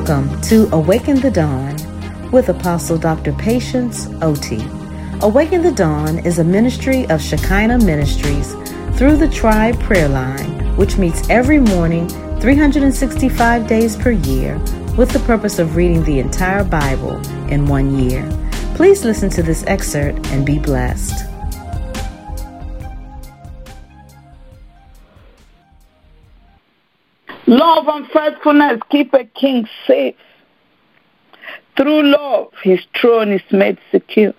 Welcome to Awaken the Dawn with Apostle Dr. Patience Oti. Awaken the Dawn is a ministry of Shekinah Ministries through the Tribe Prayer Line, which meets every morning 365 days per year with the purpose of reading the entire Bible in one year. Please listen to this excerpt and be blessed. Love and faithfulness keep a king safe. Through love, his throne is made secure.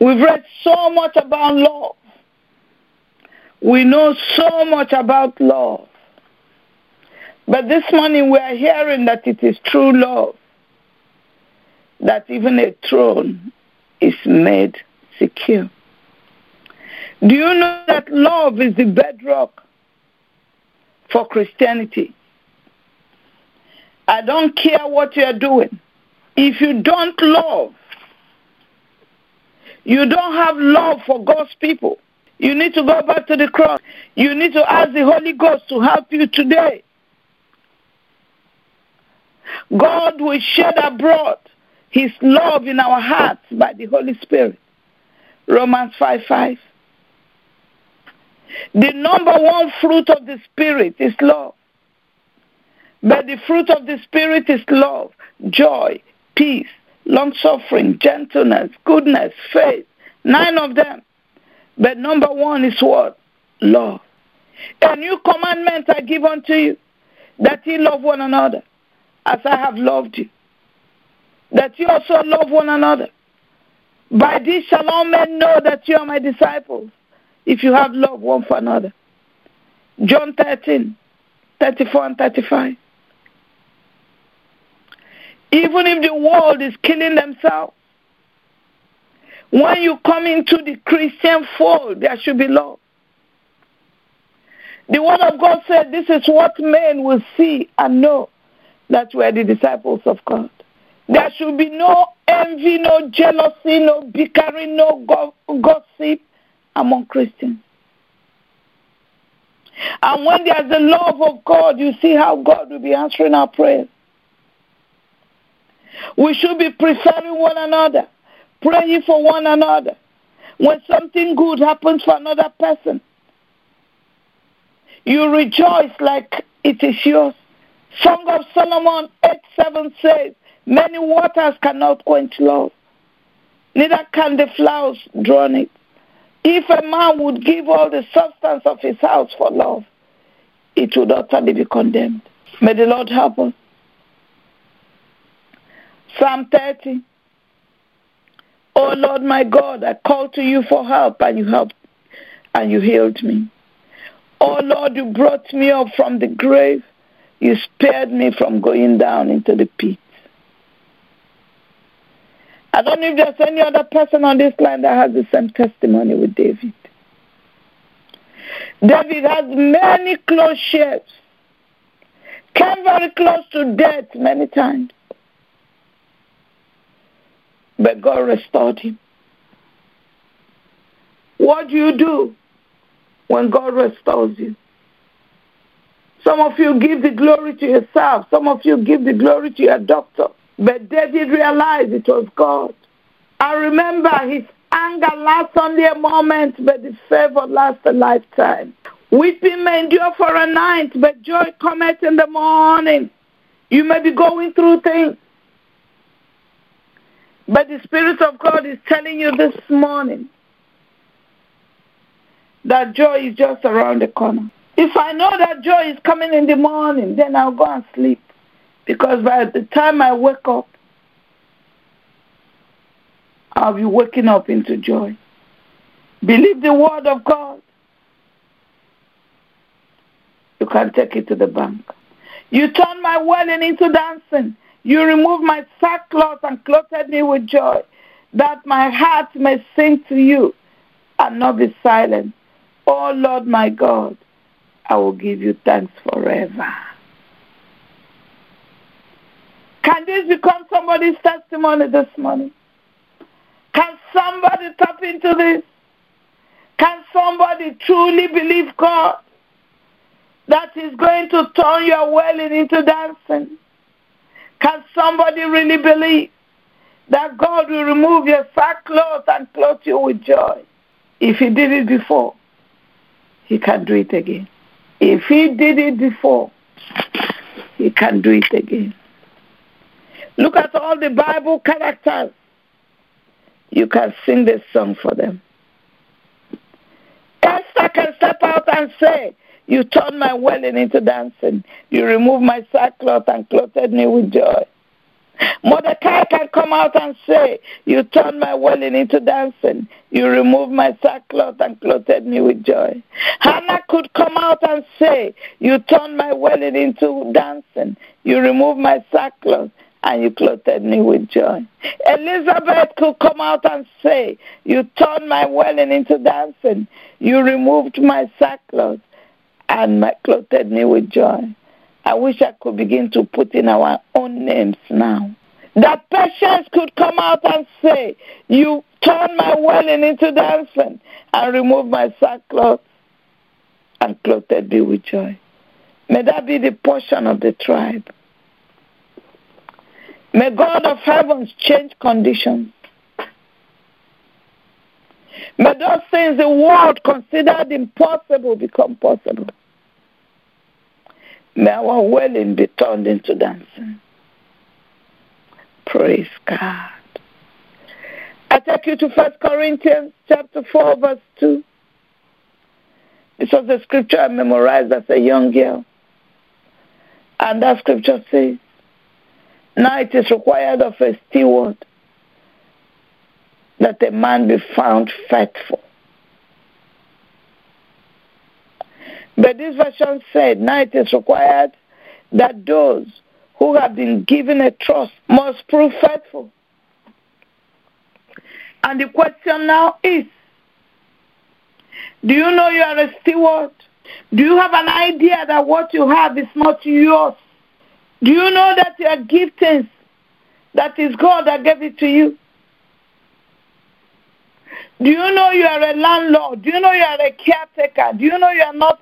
We've read so much about love. We know so much about love. But this morning we are hearing that it is true love, that even a throne is made secure. Do you know that love is the bedrock for Christianity. I don't care what you're doing. If you don't love, you don't have love for God's people. You need to go back to the cross. You need to ask the Holy Ghost to help you today. God will shed abroad his love in our hearts by the Holy Spirit. Romans 5 5. The number one fruit of the Spirit is love. But the fruit of the Spirit is love, joy, peace, long suffering, gentleness, goodness, faith. Nine of them. But number one is what? Love. A new commandment I give unto you that ye love one another as I have loved you. That you also love one another. By this shall all men know that you are my disciples if you have love one for another. John 13, 34 and 35. Even if the world is killing themselves, when you come into the Christian fold, there should be love. The Word of God said, This is what men will see and know that we're the disciples of God. There should be no envy, no jealousy, no bickering, no gossip, among Christians. And when there's the love of God, you see how God will be answering our prayers. We should be preferring one another, praying for one another. When something good happens for another person, you rejoice like it is yours. Song of Solomon 8 7 says, Many waters cannot quench love, neither can the flowers drown it. If a man would give all the substance of his house for love, it would utterly be condemned. May the Lord help us. Psalm 30. Oh Lord my God, I called to you for help and you helped and you healed me. Oh Lord, you brought me up from the grave. You spared me from going down into the pit. I don't know if there's any other person on this line that has the same testimony with David. David has many close shaves, came very close to death many times. But God restored him. What do you do when God restores you? Some of you give the glory to yourself. Some of you give the glory to your doctor. But David realized it was God. I remember his anger lasts only a moment, but the favor lasts a lifetime. Weeping may endure for a night, but joy cometh in the morning. You may be going through things. But the Spirit of God is telling you this morning that joy is just around the corner. If I know that joy is coming in the morning, then I'll go and sleep. Because by the time I wake up, I'll be waking up into joy. Believe the word of God. You can take it to the bank. You turn my wailing into dancing. You remove my sackcloth and clothed me with joy, that my heart may sing to you and not be silent. Oh Lord my God, I will give you thanks forever. Can this become somebody's testimony this morning? Can somebody tap into this? Can somebody truly believe God? that is going to turn your wailing into dancing. Can somebody really believe that God will remove your sackcloth and clothe you with joy? If He did it before, He can do it again. If He did it before, He can do it again. Look at all the Bible characters. You can sing this song for them. Esther can step out and say, You turned my wailing into dancing. You removed my sackcloth and clothed me with joy. Mordecai can come out and say, You turned my wailing into dancing. You removed my sackcloth and clothed me with joy. Hannah could come out and say, You turned my wailing into dancing. You removed my sackcloth and you clothed me with joy. Elizabeth could come out and say, You turned my wailing into dancing. You removed my sackcloth and my, clothed me with joy. I wish I could begin to put in our own names now. That patience could come out and say, You turned my wailing into dancing and removed my sackcloth and clothed me with joy. May that be the portion of the tribe. May God of heavens change conditions. May those things the world considered impossible become possible. May our wailing be turned into dancing. Praise God. I take you to First Corinthians chapter 4, verse 2. This was a scripture I memorized as a young girl. And that scripture says, Now it is required of a steward that a man be found faithful. But this version said, now it is required that those who have been given a trust must prove faithful. And the question now is, do you know you are a steward? Do you have an idea that what you have is not yours? Do you know that your giftings, that is God that gave it to you? Do you know you are a landlord? Do you know you are a caretaker? Do you know you are not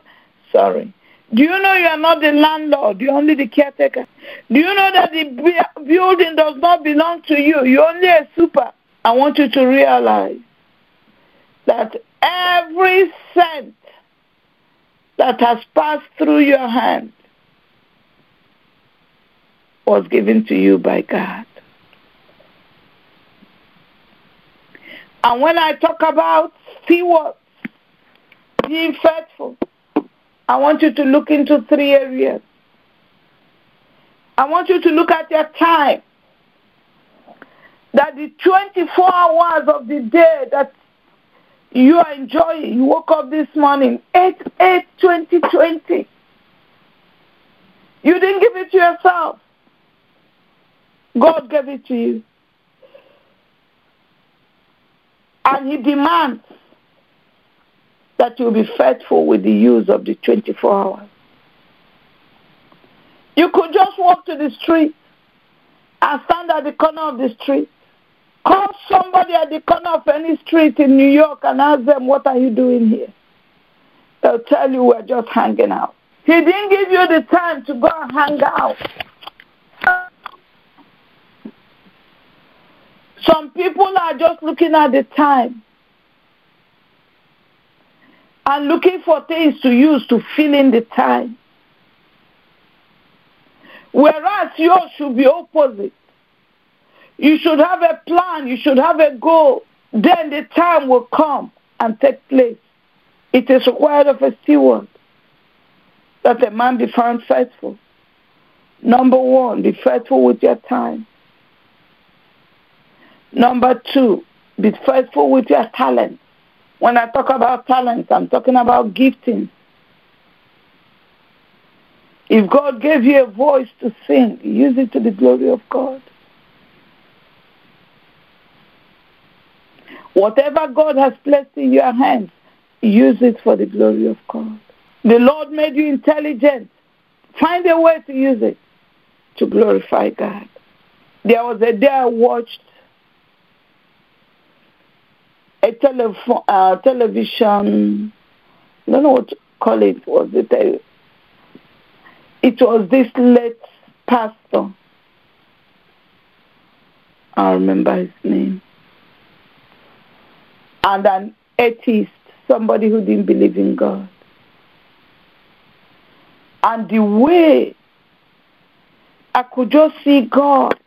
sorry? Do you know you are not the landlord? You're only the caretaker. Do you know that the building does not belong to you? You're only a super. I want you to realize that every cent that has passed through your hand was given to you by God. And when I talk about stewards, being faithful, I want you to look into three areas. I want you to look at your time. That the 24 hours of the day that you are enjoying, you woke up this morning, 8 8 2020. You didn't give it to yourself. God gave it to you. And He demands that you be faithful with the use of the 24 hours. You could just walk to the street and stand at the corner of the street. Call somebody at the corner of any street in New York and ask them, What are you doing here? They'll tell you we're just hanging out. He didn't give you the time to go and hang out. Some people are just looking at the time and looking for things to use to fill in the time. Whereas yours should be opposite. You should have a plan, you should have a goal. Then the time will come and take place. It is required of a steward that a man be found faithful. Number one, be faithful with your time. Number two, be faithful with your talent. When I talk about talent, I'm talking about gifting. If God gave you a voice to sing, use it to the glory of God. Whatever God has placed in your hands, use it for the glory of God. The Lord made you intelligent. Find a way to use it to glorify God. There was a day I watched a telephone, uh, television, I don't know what to call it, was it a It was this late pastor. I remember his name. And an atheist, somebody who didn't believe in God. And the way I could just see God,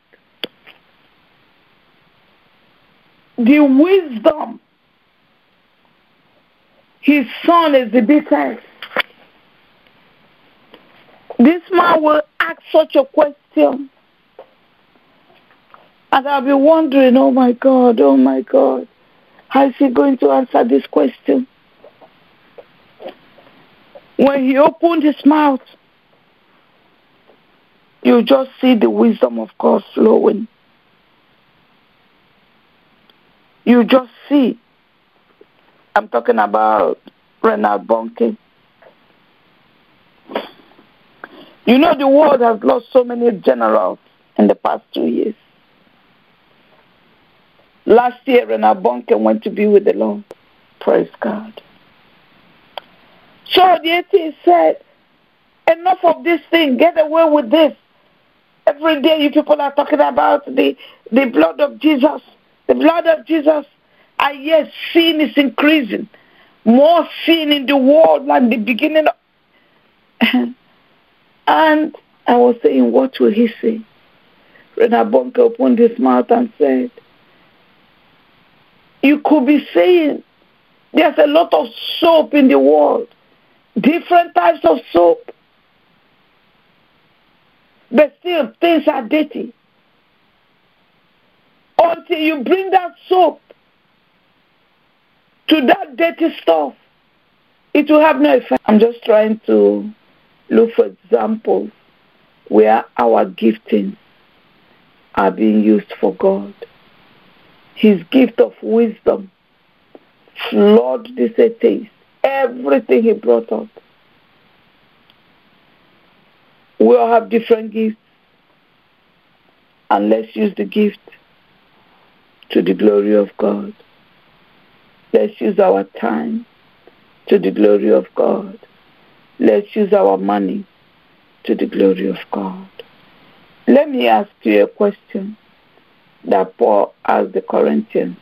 the wisdom his son is the biggest. This man will ask such a question. And I'll be wondering, oh my God, oh my God, how is he going to answer this question? When he opened his mouth, you just see the wisdom of God flowing. You just see. I'm talking about Reinhard Bonnke. You know, the world has lost so many generals in the past two years. Last year, Reinhard Bonnke went to be with the Lord. Praise God. So the atheist said, enough of this thing. Get away with this. Every day you people are talking about the, the blood of Jesus. The blood of Jesus. And yes, sin is increasing. More sin in the world than the beginning of... and I was saying, what will he say? Reinhard Bonnke opened his mouth and said, you could be saying there's a lot of soap in the world, different types of soap. But still, things are dirty. Until you bring that soap to that dirty stuff, it will have no effect. I'm just trying to look for examples where our giftings are being used for God. His gift of wisdom floored this atheist. Everything he brought up. We all have different gifts. And let's use the gift to the glory of God. Let's use our time to the glory of God. Let's use our money to the glory of God. Let me ask you a question that Paul asked the Corinthians.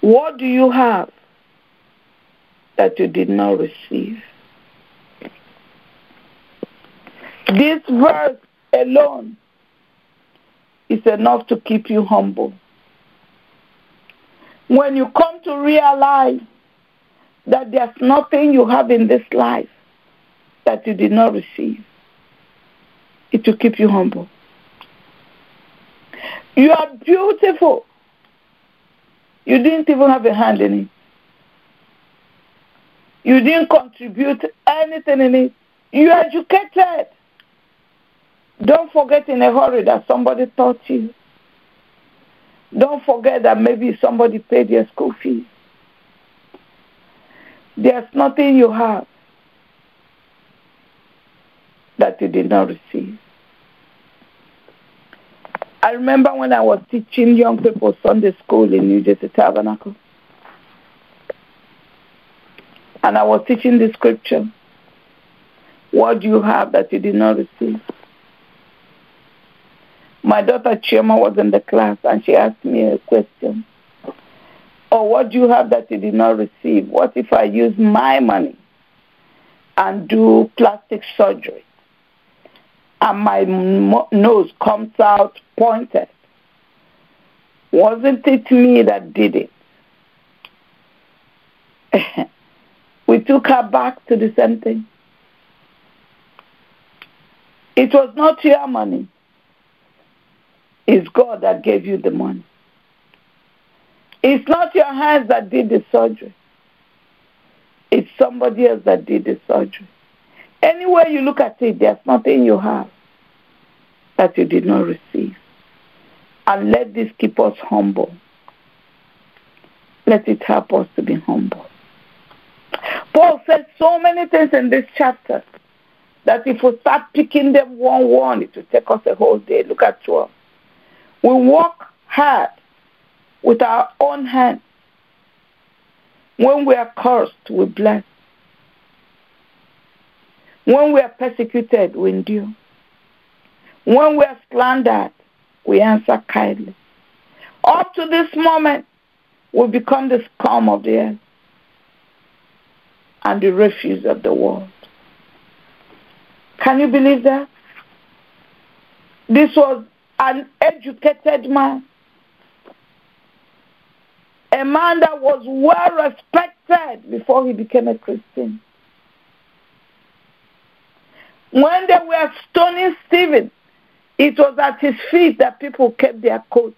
What do you have that you did not receive? This verse alone is enough to keep you humble when you come to realize that there's nothing you have in this life that you did not receive, it will keep you humble. You are beautiful. You didn't even have a hand in it. You didn't contribute anything in it. You educated. Don't forget in a hurry that somebody taught you. Don't forget that maybe somebody paid your school fees. There's nothing you have that you did not receive. I remember when I was teaching young people Sunday school in New Jersey Tabernacle. And I was teaching the scripture. What do you have that you did not receive? My daughter Chioma was in the class and she asked me a question. Oh, what do you have that you did not receive? What if I use my money and do plastic surgery and my nose comes out pointed? Wasn't it me that did it? we took her back to the same thing. It was not your money. It's God that gave you the money. It's not your hands that did the surgery. It's somebody else that did the surgery. Anywhere you look at it, there's nothing you have that you did not receive. And let this keep us humble. Let it help us to be humble. Paul says so many things in this chapter that if we start picking them one one, it will take us a whole day. Look at 12. We work hard with our own hands. When we are cursed, we bless. When we are persecuted, we endure. When we are slandered, we answer kindly. Up to this moment, we become the scum of the earth and the refuse of the world. Can you believe that? This was an educated man, a man that was well respected before he became a Christian. When they were stoning Stephen, it was at his feet that people kept their coats.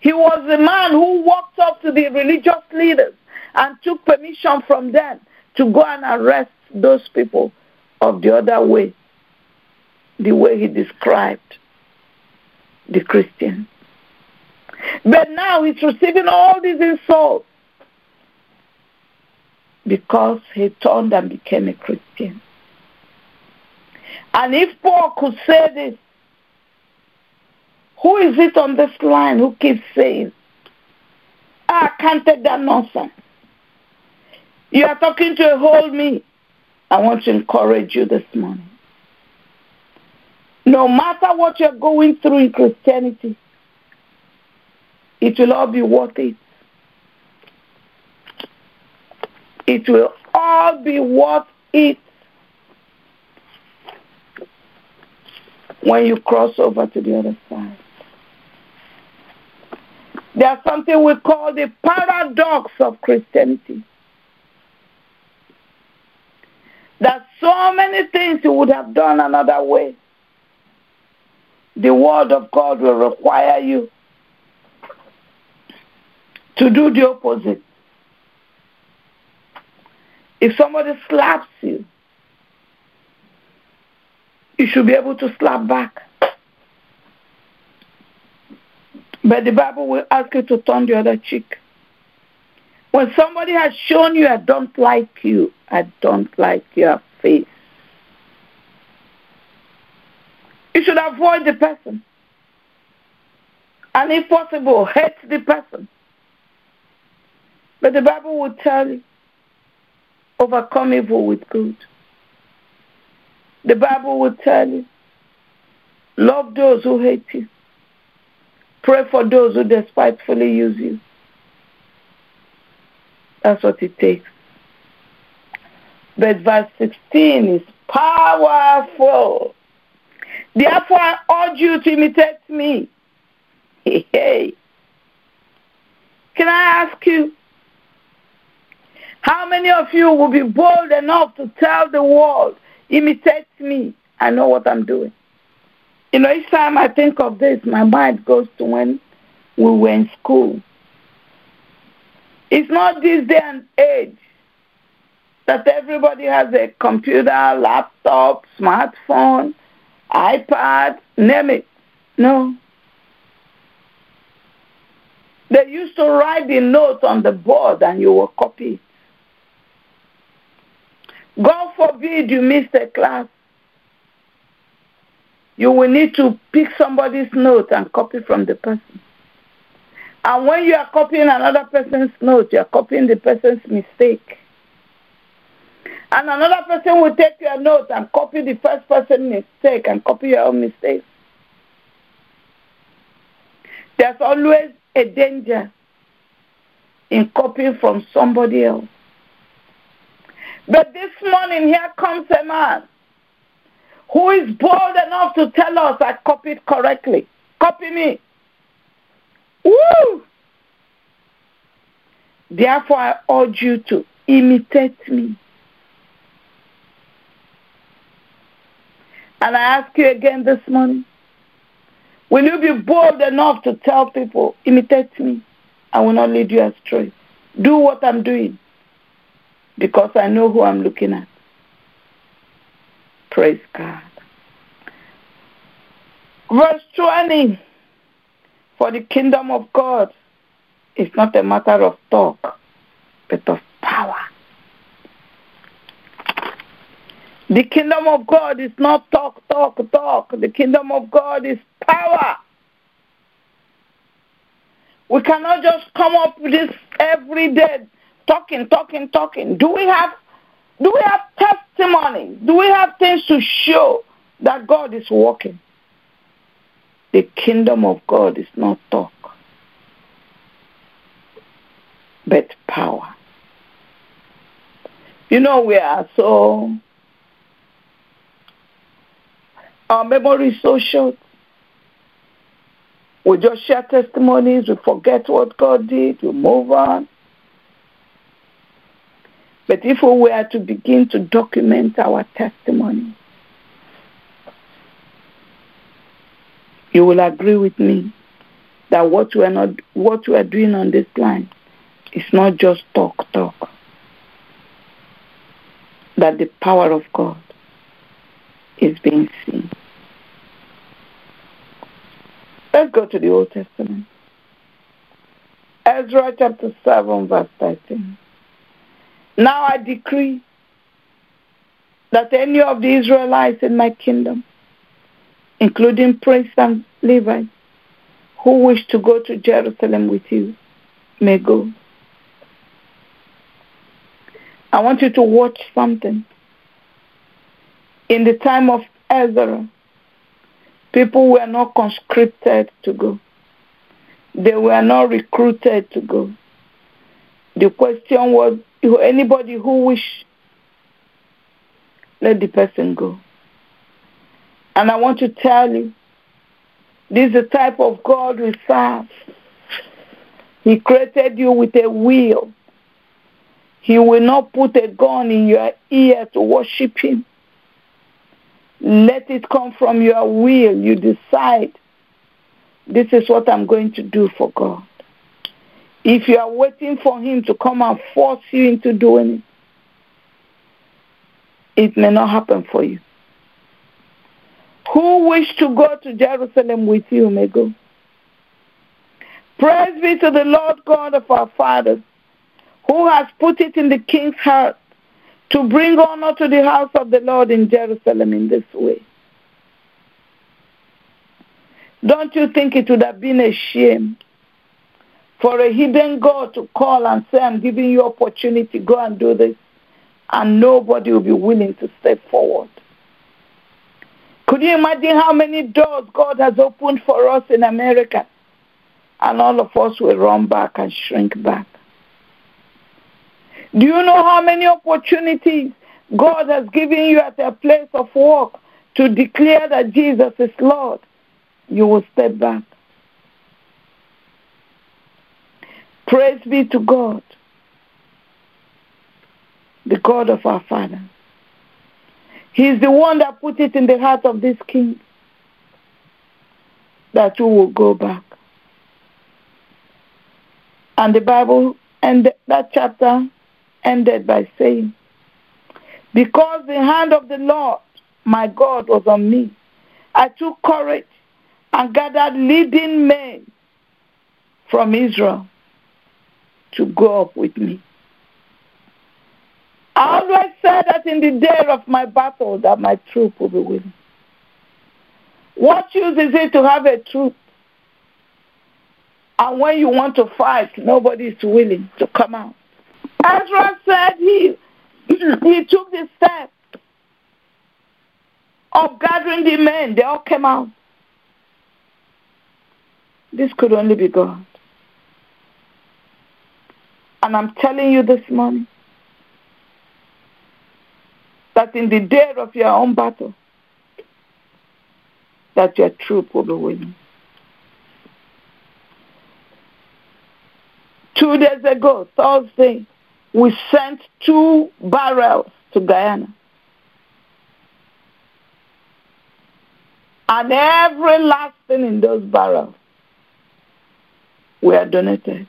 He was the man who walked up to the religious leaders and took permission from them to go and arrest those people of the other way, the way he described the Christian. But now he's receiving all these insults because he turned and became a Christian. And if Paul could say this, who is it on this line who keeps saying, ah, I can't take that nonsense? You are talking to a whole me. I want to encourage you this morning. No matter what you're going through in Christianity, it will all be worth it. It will all be worth it when you cross over to the other side. There's something we call the paradox of Christianity. There's so many things you would have done another way. The Word of God will require you to do the opposite. If somebody slaps you, you should be able to slap back. But the Bible will ask you to turn the other cheek. When somebody has shown you, I don't like you, I don't like your face, you should avoid the person. And if possible, hate the person. But the Bible will tell you, overcome evil with good. The Bible will tell you, love those who hate you. Pray for those who despitefully use you. That's what it takes. But verse 16 is powerful. Therefore, I urge you to imitate me. Hey. Can I ask you, how many of you will be bold enough to tell the world, imitate me? I know what I'm doing. You know, each time I think of this, my mind goes to when we were in school. It's not this day and age that everybody has a computer, laptop, smartphone, iPad, name it. No. They used to write the notes on the board and you copy it. God forbid you miss a class you will need to pick somebody's note and copy from the person. And when you are copying another person's note, you are copying the person's mistake. And another person will take your note and copy the first person's mistake and copy your own mistake. There's always a danger in copying from somebody else. But this morning, here comes a man who is bold enough to tell us I copied correctly. Copy me. Woo! Therefore, I urge you to imitate me. And I ask you again this morning will you be bold enough to tell people, imitate me? I will not lead you astray. Do what I'm doing because I know who I'm looking at. Praise God. Verse 20 For the kingdom of God is not a matter of talk, but of power. The kingdom of God is not talk, talk, talk. The kingdom of God is power. We cannot just come up with this every day, talking, talking, talking. Do we have Do we have testimonies? Do we have things to show that God is working? The kingdom of God is not talk, but power. You know, we are so, our memory is so short. We just share testimonies, we forget what God did, we move on. But if we were to begin to document our testimony, you will agree with me that what we are not what we are doing on this line is not just talk talk. That the power of God is being seen. Let's go to the Old Testament. Ezra chapter 7, verse 13. Now I decree that any of the Israelites in my kingdom, including priests and Levites, who wish to go to Jerusalem with you, may go. I want you to watch something. In the time of Ezra, People were not conscripted to go. They were not recruited to go. The question was, anybody who wish, let the person go. And I want to tell you, this is the type of God we serve. He created you with a will. He will not put a gun in your ear to worship him. Let it come from your will. You decide, this is what I'm going to do for God. If you are waiting for Him to come and force you into doing it, it may not happen for you. Who wish to go to Jerusalem with you may go. Praise be to the Lord God of our fathers, who has put it in the king's heart to bring honor to the house of the Lord in Jerusalem in this way. Don't you think it would have been a shame for a hidden God to call and say, I'm giving you opportunity, go and do this, and nobody will be willing to step forward? Could you imagine how many doors God has opened for us in America? And all of us will run back and shrink back. Do you know how many opportunities God has given you at a place of work to declare that Jesus is Lord? You will step back. Praise be to God, the God of our Father. He is the one that put it in the heart of this king that you will go back. And the Bible and that chapter ended by saying, Because the hand of the Lord, my God, was on me, I took courage and gathered leading men from Israel to go up with me. I always said that in the day of my battle that my troop will be willing. What use is it to have a troop? And when you want to fight, nobody is willing to come out. Ezra said he, he took the step of gathering the men. They all came out. This could only be God. And I'm telling you this morning that in the day of your own battle, that your troop will be winning. Two days ago, Thursday, we sent two barrels to Guyana. And every last thing in those barrels were donated.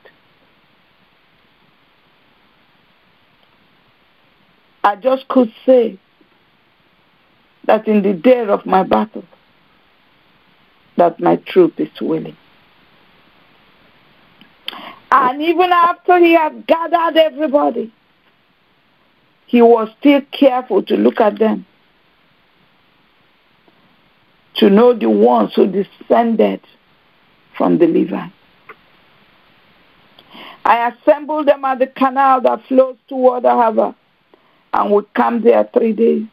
I just could say that in the day of my battle, that my troop is willing. And even after he had gathered everybody, he was still careful to look at them, to know the ones who descended from the Levites. I assembled them at the canal that flows toward the harbor and would camp there three days.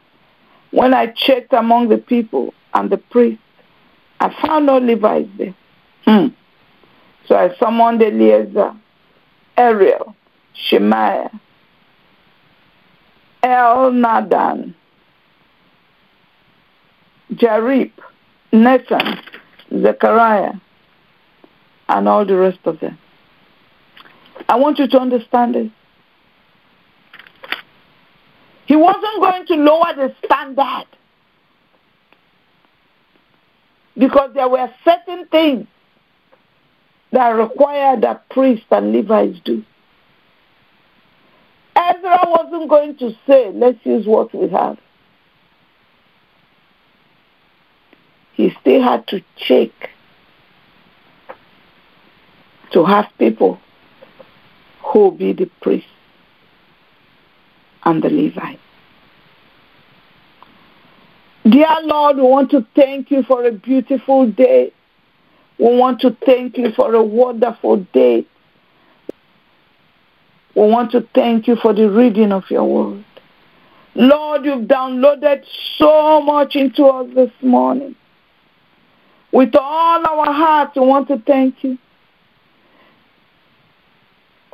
When I checked among the people and the priests, I found no Levites there. Hmm. So I summoned Eleazar, Ariel, Shemaiah, Elnathan, Jarib, Nathan, Zechariah, and all the rest of them. I want you to understand this. He wasn't going to lower the standard because there were certain things that required that priests and Levites do. Ezra wasn't going to say, let's use what we have. He still had to check to have people who will be the priests and the Levites. Dear Lord, we want to thank you for a beautiful day. We want to thank you for a wonderful day. We want to thank you for the reading of your word. Lord, you've downloaded so much into us this morning. With all our hearts, we want to thank you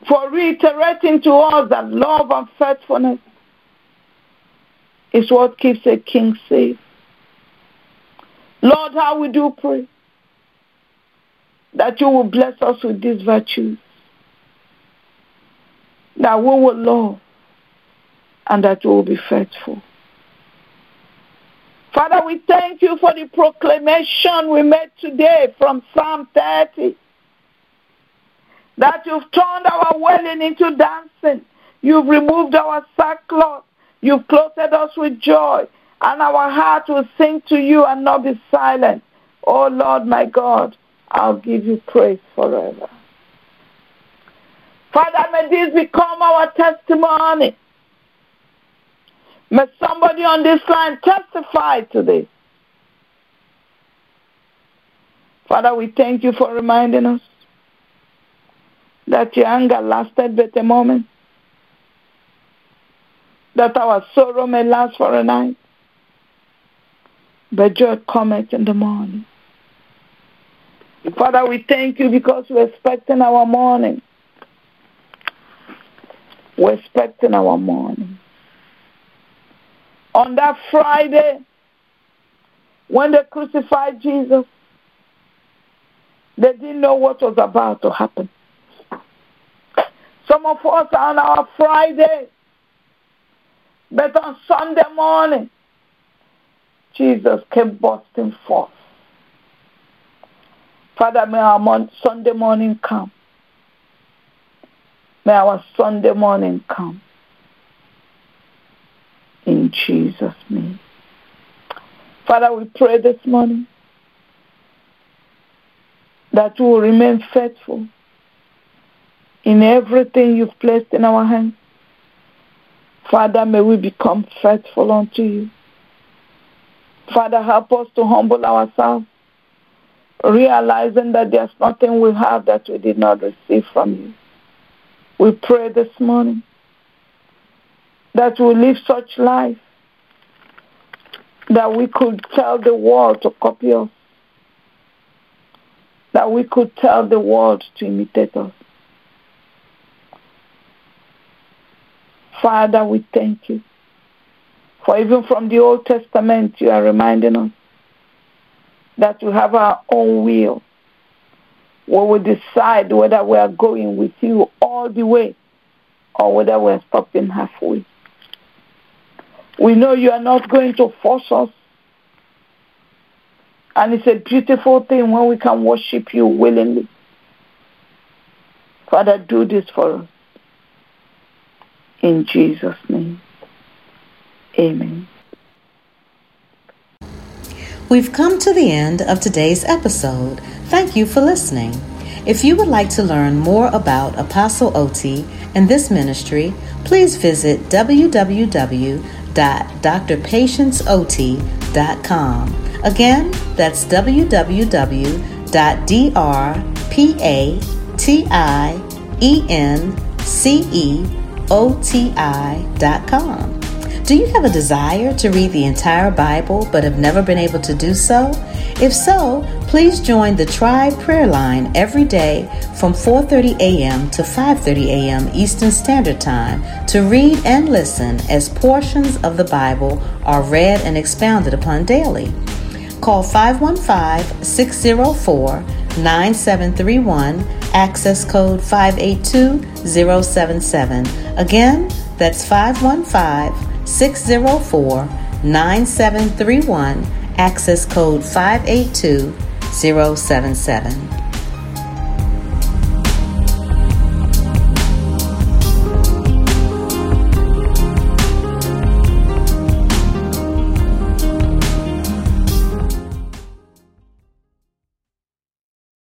for reiterating to us that love and faithfulness is what keeps a king safe. Lord, how we do pray that you will bless us with these virtues, that we will love, and that we will be faithful. Father, we thank you for the proclamation we made today from Psalm 30 that you've turned our wailing into dancing. You've removed our sackcloth. You've clothed us with joy. And our heart will sing to you and not be silent. Oh Lord my God, I'll give you praise forever. Father, may this become our testimony. May somebody on this line testify to this. Father, we thank you for reminding us that your anger lasted but a moment, that our sorrow may last for a night, but joy cometh in the morning. Father, we thank you because we're expecting our morning. We're expecting our morning. On that Friday, when they crucified Jesus, they didn't know what was about to happen. Some of us are on our Friday, but on Sunday morning, Jesus came busting forth. Father, may our Sunday morning come. May our Sunday morning come. In Jesus' name. Father, we pray this morning that we will remain faithful in everything you've placed in our hands. Father, may we become faithful unto you. Father, help us to humble ourselves, realizing that there's nothing we have that we did not receive from you. We pray this morning that we live such life that we could tell the world to copy us, that we could tell the world to imitate us. Father, we thank you. For even from the Old Testament, you are reminding us that we have our own will we decide whether we are going with you all the way or whether we're stopping halfway. We know you are not going to force us. And it's a beautiful thing when we can worship you willingly. Father, do this for us. In Jesus' name. Amen. We've come to the end of today's episode. Thank you for listening. If you would like to learn more about Apostle Oti and this ministry, please visit www.drpatienceot.com. Again, that's www.drpatience.com oti.com Do you have a desire to read the entire Bible but have never been able to do so? If so, please join the Tribe Prayer Line every day from 4:30 a.m. to 5:30 a.m. Eastern Standard Time to read and listen as portions of the Bible are read and expounded upon daily. Call 515-604-9731, access code 582077. Again, that's 515 604 9731, access code 582077.